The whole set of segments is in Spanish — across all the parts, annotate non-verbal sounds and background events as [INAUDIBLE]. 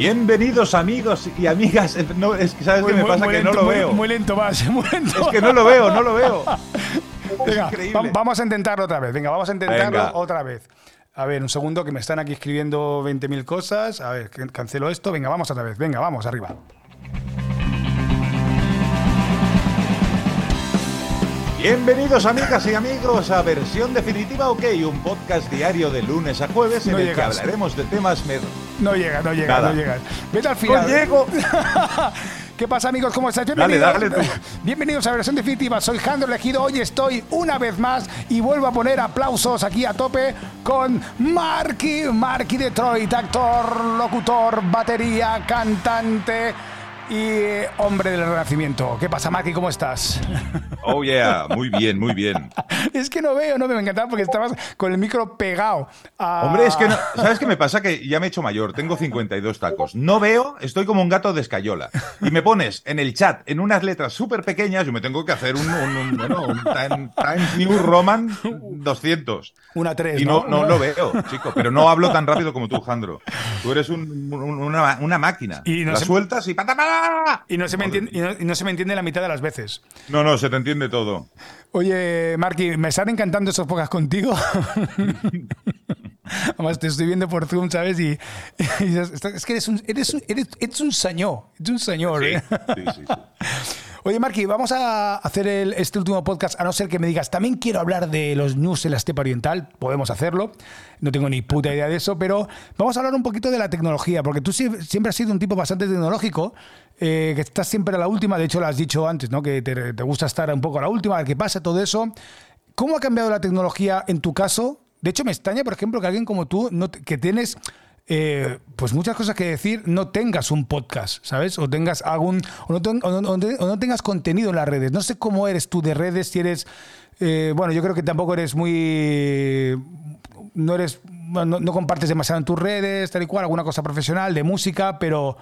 Bienvenidos amigos y amigas. No, es que sabes qué me pasa que no lo veo. Muy lento vas, muy lento. Es que no lo veo, no lo veo. [LAUGHS] Venga, vamos a intentarlo otra vez. Venga, vamos a intentarlo otra vez. A ver, un segundo que me están aquí escribiendo 20.000 cosas. A ver, cancelo esto. Venga, vamos otra vez. Venga, vamos arriba. Bienvenidos amigas y amigos a Versión Definitiva OK, un podcast diario de lunes a jueves en el que hablaremos de temas... No llega, no llega, no llega. Vete al final. No llego. [LAUGHS] ¿Qué pasa amigos? ¿Cómo estáis? Bienvenidos, dale, dale [LAUGHS] bienvenidos a Versión Definitiva. Soy Jandro Elegido. Hoy estoy una vez más y vuelvo a poner aplausos aquí a tope con Marky, Marky Detroit, actor, locutor, batería, cantante y hombre del Renacimiento. ¿Qué pasa, Maki? ¿Cómo estás? Oh, yeah, muy bien, muy bien. [LAUGHS] es que no veo, no me encantaba porque estabas con el micro pegado. Hombre, es que, ¿sabes qué me pasa? Que ya me he hecho mayor, tengo 52 tacos. No veo, estoy como un gato de escayola. Y me pones en el chat, en unas letras súper pequeñas, yo me tengo que hacer un, un, bueno, un Times New Roman 200. Una 3, Y no, no, lo veo, chico, pero no hablo tan rápido como tú, Jandro. Tú eres una, una, máquina. Y no La sueltas y pata, pata y no, se me entiende, y no, se me entiende la mitad de las veces. No, no, se te entiende todo. Oye, Marky, me están encantando esos pocas contigo. [LAUGHS] Además, te estoy viendo por Zoom, ¿sabes? Y, es que eres un, eres un, eres, un señor. Eres un señor. ¿eh? sí, sí, sí. [LAUGHS] Oye, Marky, vamos a hacer este último podcast, a no ser que me digas, también quiero hablar de los news en la estepa oriental, podemos hacerlo, no tengo ni puta idea de eso, pero vamos a hablar un poquito de la tecnología, porque tú siempre has sido un tipo bastante tecnológico, eh, que estás siempre a la última, de hecho lo has dicho antes, ¿no? que te, gusta estar un poco a la última, a ver qué pasa, todo eso. ¿Cómo ha cambiado la tecnología en tu caso? De hecho, me extraña, por ejemplo, que alguien como tú, que tienes eh, pues muchas cosas que decir, no tengas un podcast, ¿sabes? O tengas algún. O no, tengas contenido en las redes. No sé cómo eres tú de redes, si eres. Eh, bueno, yo creo que tampoco eres muy. No eres. No, compartes demasiado en tus redes, tal y cual, alguna cosa profesional, de música, pero.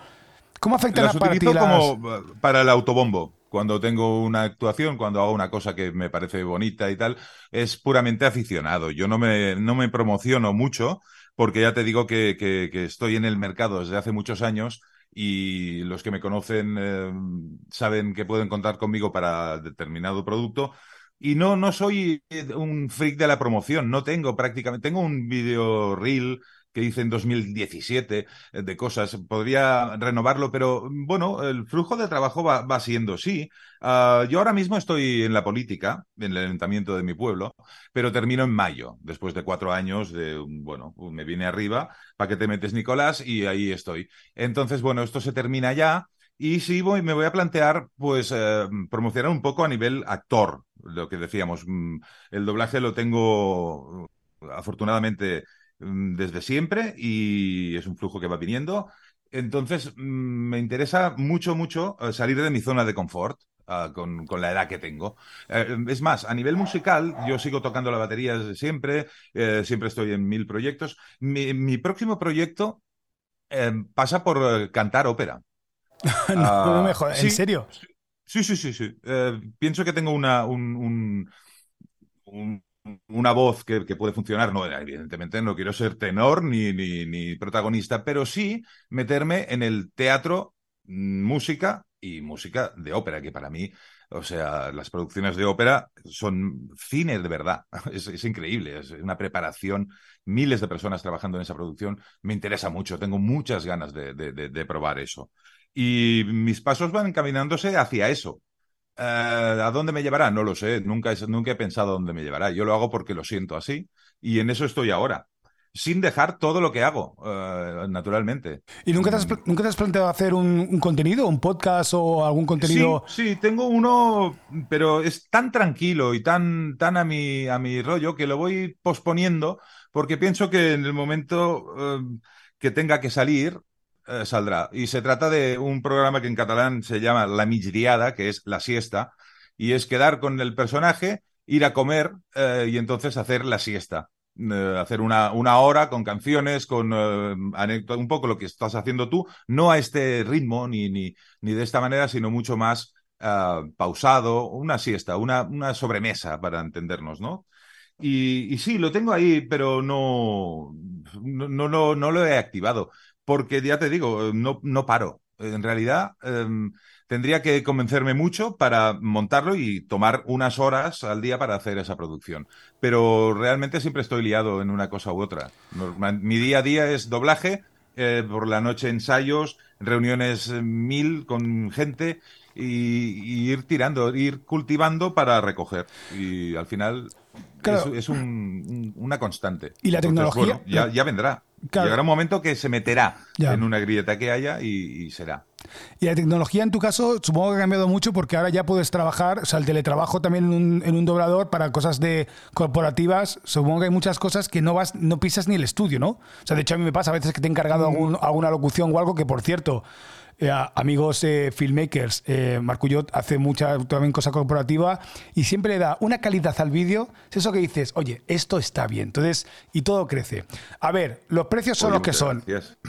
¿Cómo afecta las para como para el autobombo. Cuando tengo una actuación, cuando hago una cosa que me parece bonita y tal, es puramente aficionado. Yo no me, no me promociono mucho, porque ya te digo que, estoy en el mercado desde hace muchos años y los que me conocen eh, saben que pueden contar conmigo para determinado producto. Y no, no soy un freak de la promoción, no tengo prácticamente, tengo un video reel que hice en 2017 eh, de cosas. Podría renovarlo, pero bueno, el flujo de trabajo va, siendo, sí. Ah, yo ahora mismo estoy en la política, en el ayuntamiento de mi pueblo, pero termino en mayo, después de cuatro años de, bueno, me viene arriba, ¿para qué te metes, Nicolás? Y ahí estoy. Entonces, bueno, esto se termina ya. Y sí, voy, me voy a plantear, pues, eh, promocionar un poco a nivel actor, lo que decíamos. Mm, el doblaje lo tengo, afortunadamente, Mm, desde siempre y es un flujo que va viniendo. Entonces, mm, me interesa mucho, mucho eh, salir de mi zona de confort. Ah, con, la edad que tengo. Eh, es más, a nivel musical, yo sigo tocando la batería desde siempre, eh, siempre estoy en mil proyectos. Mi, próximo proyecto pasa por cantar ópera. [LAUGHS] no, me jodas, ¿en serio? Sí, sí, sí, sí. pienso que tengo una, un, una voz que, puede funcionar. No, evidentemente no quiero ser tenor ni, ni, protagonista, pero sí meterme en el teatro, mm, música y música de ópera, que para mí, o sea, las producciones de ópera son cine de verdad. [LAUGHS] Es, increíble, es una preparación, miles de personas trabajando en esa producción. Me interesa mucho, tengo muchas ganas de, de probar eso. Y mis pasos van encaminándose hacia eso, eh, ¿A dónde me llevará? No lo sé, nunca, nunca he pensado dónde me llevará. Yo lo hago porque lo siento así y en eso estoy ahora. Sin dejar todo lo que hago, eh, naturalmente. ¿Y nunca te, has, nunca te has planteado hacer un, contenido, un podcast o algún contenido? Sí, tengo uno, pero es tan tranquilo y tan, tan a, mi, a mi rollo que lo voy posponiendo porque pienso que en el momento eh, que tenga que salir, eh, saldrá. Y se trata de un programa que en catalán se llama La Migriada, que es la siesta, y es quedar con el personaje, ir a comer eh, y entonces hacer la siesta. Eh, hacer una, una, hora con canciones, con anécdotas, un poco lo que estás haciendo tú, no a este ritmo ni, ni, ni de esta manera, sino mucho más pausado, una siesta, una, una sobremesa para entendernos, ¿no? Y, y, sí, lo tengo ahí, pero no, no, no, no, lo he activado porque ya te digo, no, no paro. En realidad, em, tendría que convencerme mucho para montarlo y tomar unas horas al día para hacer esa producción. Pero realmente siempre estoy liado en una cosa u otra. Mi día a día es doblaje, eh, por la noche ensayos, reuniones eh, mil con gente y, ir tirando, ir cultivando para recoger. Y al final es, una constante. Y la tecnología. ya, vendrá. Llegará un momento que se meterá en una grieta que haya y será. Y la tecnología en tu caso supongo que ha cambiado mucho porque ahora ya puedes trabajar, o sea, el teletrabajo también en un, en un doblador para cosas de corporativas, supongo que hay muchas cosas que no vas, no pisas ni el estudio, ¿no? O sea, de hecho a mí me pasa a veces que te he encargado mm. algún, alguna locución o algo que, por cierto, eh, amigos eh, filmmakers, eh, Marcuyot hace mucha también cosa corporativa y siempre le da una calidad al vídeo. Es eso que dices, oye, esto está bien. Entonces, y todo crece. A ver, los precios son los que son.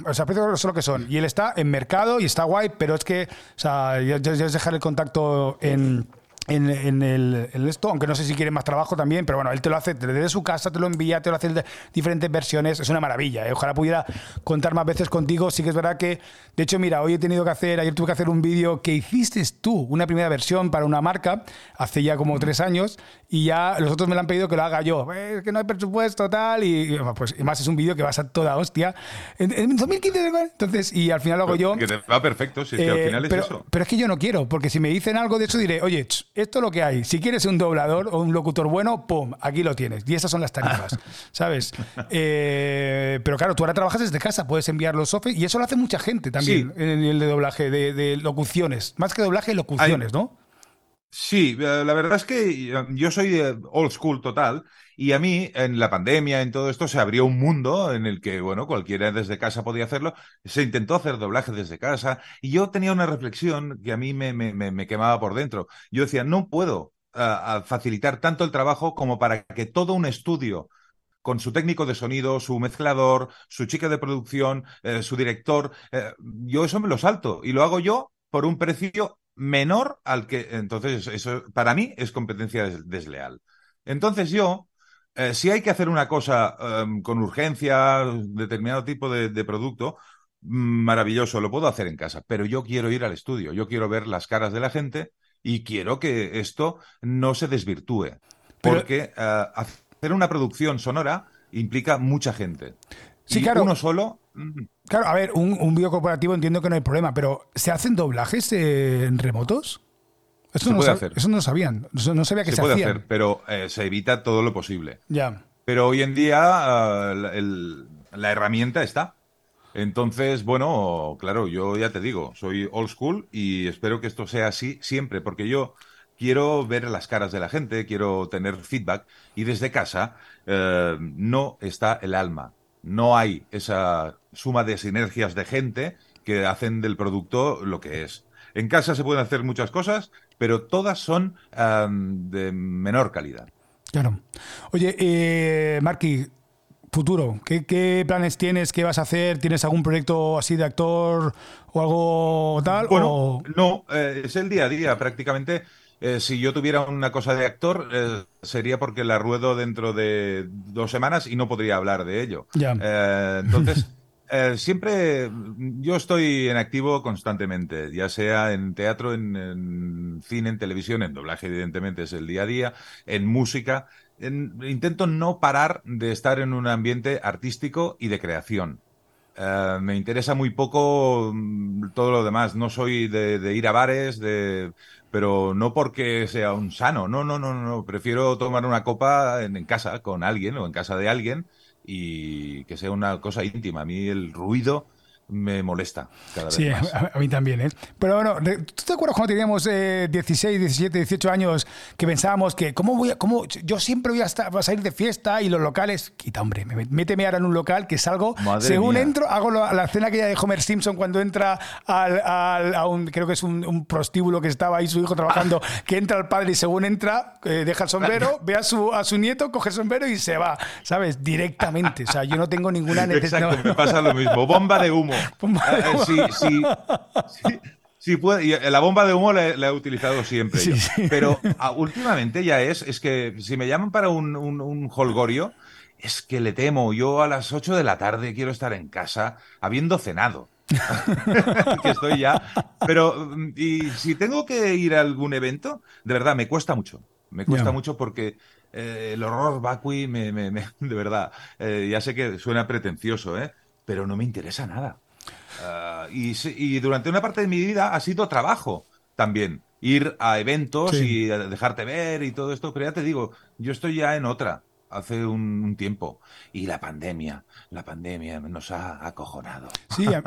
O sea, los precios son los que son. Y él está en mercado y está guay, pero es que, o sea, ya, ya, dejar el contacto en en, el, esto, aunque no sé si quiere más trabajo también, pero bueno, él te lo hace desde su casa, te lo envía, te lo hace en diferentes versiones, es una maravilla. ¿eh? Ojalá pudiera contar más veces contigo. Sí que es verdad que, de hecho, mira, hoy he tenido que hacer, ayer tuve que hacer un vídeo que hiciste tú, una primera versión para una marca, hace ya como tres años, y ya los otros me lo han pedido que lo haga yo. Es que no hay presupuesto, tal, y, pues más es un vídeo que va a toda hostia. En, 2015, entonces, y al final lo hago yo. Que te va perfecto, si es que al eh, final es pero, eso. Pero es que yo no quiero, porque si me dicen algo de eso diré, oye, esto es lo que hay. Si quieres un doblador o un locutor bueno, ¡pum! Aquí lo tienes. Y esas son las tarifas, [LAUGHS] ¿sabes? Eh, pero claro, tú ahora trabajas desde casa, puedes enviar los software y eso lo hace mucha gente también en el de doblaje, de, locuciones. Más que doblaje, locuciones, ¿no? Sí, eh, la verdad es que eh, yo soy old school total y a mí en la pandemia, en todo esto, se abrió un mundo en el que, bueno, cualquiera desde casa podía hacerlo. Se intentó hacer doblaje desde casa y yo tenía una reflexión que a mí me, me, me quemaba por dentro. Yo decía, no puedo uh, facilitar tanto el trabajo como para que todo un estudio con su técnico de sonido, su mezclador, su chica de producción, su director, yo eso me lo salto y lo hago yo por un precio menor al que. Entonces, eso para mí es competencia desleal. Entonces, yo, eh, si hay que hacer una cosa em, con urgencia, determinado tipo de, producto, mm, maravilloso, lo puedo hacer en casa, pero yo quiero ir al estudio, yo quiero ver las caras de la gente y quiero que esto no se desvirtúe. Porque eh, hacer una producción sonora implica mucha gente. Sí, claro. Uno solo Claro, a ver, un, un video corporativo entiendo que no hay problema, pero ¿se hacen doblajes en remotos? Eso, se no, puede hacer. eso no sabían. no sabía que se, se puede hacer, pero eh, se evita todo lo posible. Ya. Pero hoy en día eh, la herramienta está. Entonces, bueno, claro, yo ya te digo, soy old school y espero que esto sea así siempre, porque yo quiero ver las caras de la gente, quiero tener feedback y desde casa eh, no está el alma no hay esa suma de sinergias de gente que hacen del producto lo que es. En casa se pueden hacer muchas cosas, pero todas son de menor calidad. Claro. Oye, eh, Marky, futuro, ¿Qué, planes tienes? ¿Qué vas a hacer? ¿Tienes algún proyecto así de actor o algo tal? Bueno, no, eh, es el día a día prácticamente. Eh, si yo tuviera una cosa de actor, eh, sería porque la ruedo dentro de dos semanas y no podría hablar de ello. Eh, entonces, [LAUGHS] siempre yo estoy en activo constantemente, ya sea en teatro, en, cine, en televisión, en doblaje, evidentemente es el día a día, en música. intento no parar de estar en un ambiente artístico y de creación. me interesa muy poco mm, todo lo demás. No soy de ir a bares, de pero no porque sea un sano, no, no, no, no, prefiero tomar una copa en, casa con alguien o en casa de alguien y que sea una cosa íntima. A mí el ruido me molesta cada vez sí, A, mí también, ¿eh? Pero bueno, ¿tú te acuerdas cuando teníamos 16, 17, 18 años que pensábamos que cómo voy a, cómo, yo siempre voy a, estar, a salir de fiesta y los locales, quita hombre, méteme ahora en un local que salgo, según entro, hago la, escena que ya de Homer Simpson cuando entra al, a un, creo que es un, prostíbulo que estaba ahí su hijo trabajando, [LAUGHS] que entra el padre y según entra, eh, deja el sombrero, ve a su, a su nieto, coge el sombrero y se va, ¿sabes? Directamente, o sea, yo no tengo ninguna [LAUGHS] necesidad. Exacto, me pasa lo mismo, bomba de humo. [LAUGHS] sí, sí, sí, puede. la bomba de humo la, he utilizado siempre. Pero ah, últimamente ya es, es que si me llaman para un, un, holgorio es que le temo, yo a las 8 de la tarde quiero estar en casa habiendo cenado. [LAUGHS] que estoy ya. Pero, y si tengo que ir a algún evento, de verdad, me cuesta mucho. Me cuesta mucho porque eh, el horror vacui, me, me, de verdad, eh, ya sé que suena pretencioso, ¿eh? pero no me interesa nada. Ah, y, y, durante una parte de mi vida ha sido trabajo también. Ir a eventos y dejarte ver y todo esto. Pero ya te digo, yo estoy ya en otra hace un, tiempo. Y la pandemia, la pandemia nos ha acojonado. Sí, a,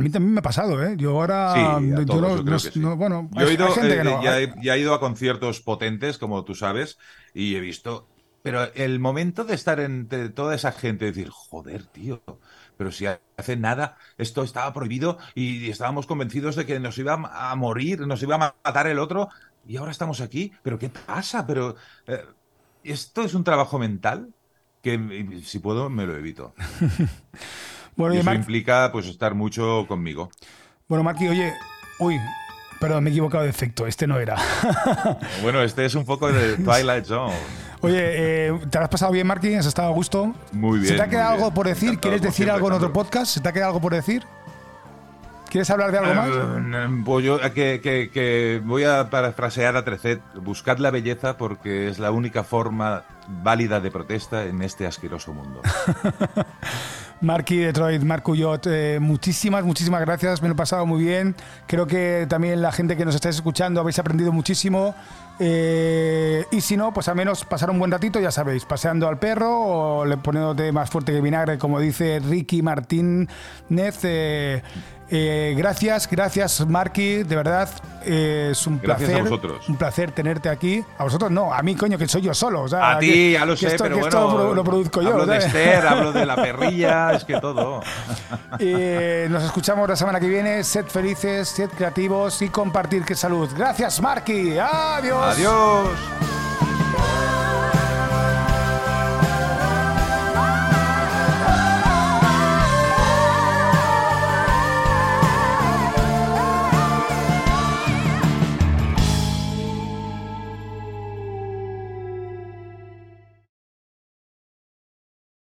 mí también me ha pasado, ¿eh? Yo ahora... [LAUGHS] bueno, yo he ido, ya, he, ido a conciertos potentes, como tú sabes, y he visto... Pero el momento de estar entre toda esa gente, decir, joder, tío, pero si hace nada esto estaba prohibido y estábamos convencidos de que nos iba a morir, nos iba a matar el otro, y ahora estamos aquí, pero ¿qué pasa? Pero... Eh, esto es un trabajo mental que si puedo me lo evito. [LAUGHS] bueno, y eso implica pues estar mucho conmigo. Bueno, Marqui, oye, uy, perdón, me he equivocado de efecto, este no era. bueno, este es un poco de [LAUGHS] Twilight Zone. Oye, eh, ¿te has pasado bien, Marqui? ¿Has estado a gusto? Muy bien. ¿Se te ha quedado algo por decir? ¿Quieres decir algo en otro podcast? ¿Se te ha quedado algo por decir? ¿Quieres hablar de algo más? Eh, pues yo eh, que, voy a parafrasear a Trecet, buscad la belleza porque es la única forma válida de protesta en este asqueroso mundo. [LAUGHS] Marky Detroit, Marco Yot, eh, muchísimas, muchísimas gracias, me lo he pasado muy bien. Creo que también la gente que nos estáis escuchando habéis aprendido muchísimo. Y si no, pues al menos pasar un buen ratito, ya sabéis, paseando al perro o poniéndote más fuerte que vinagre, como dice Ricky Martínez. Eh, gracias, gracias Marky, de verdad eh, es un placer. Un placer tenerte aquí. A vosotros no, a mí coño que soy yo solo. a ti, ya lo sé, pero bueno, esto lo, produzco yo. Hablo de Esther, hablo de la [LAUGHS] perrilla, es que todo. [LAUGHS] Eh, nos escuchamos la semana que viene. Sed felices, sed creativos y compartir que salud. Gracias Marky. Adiós. Adiós.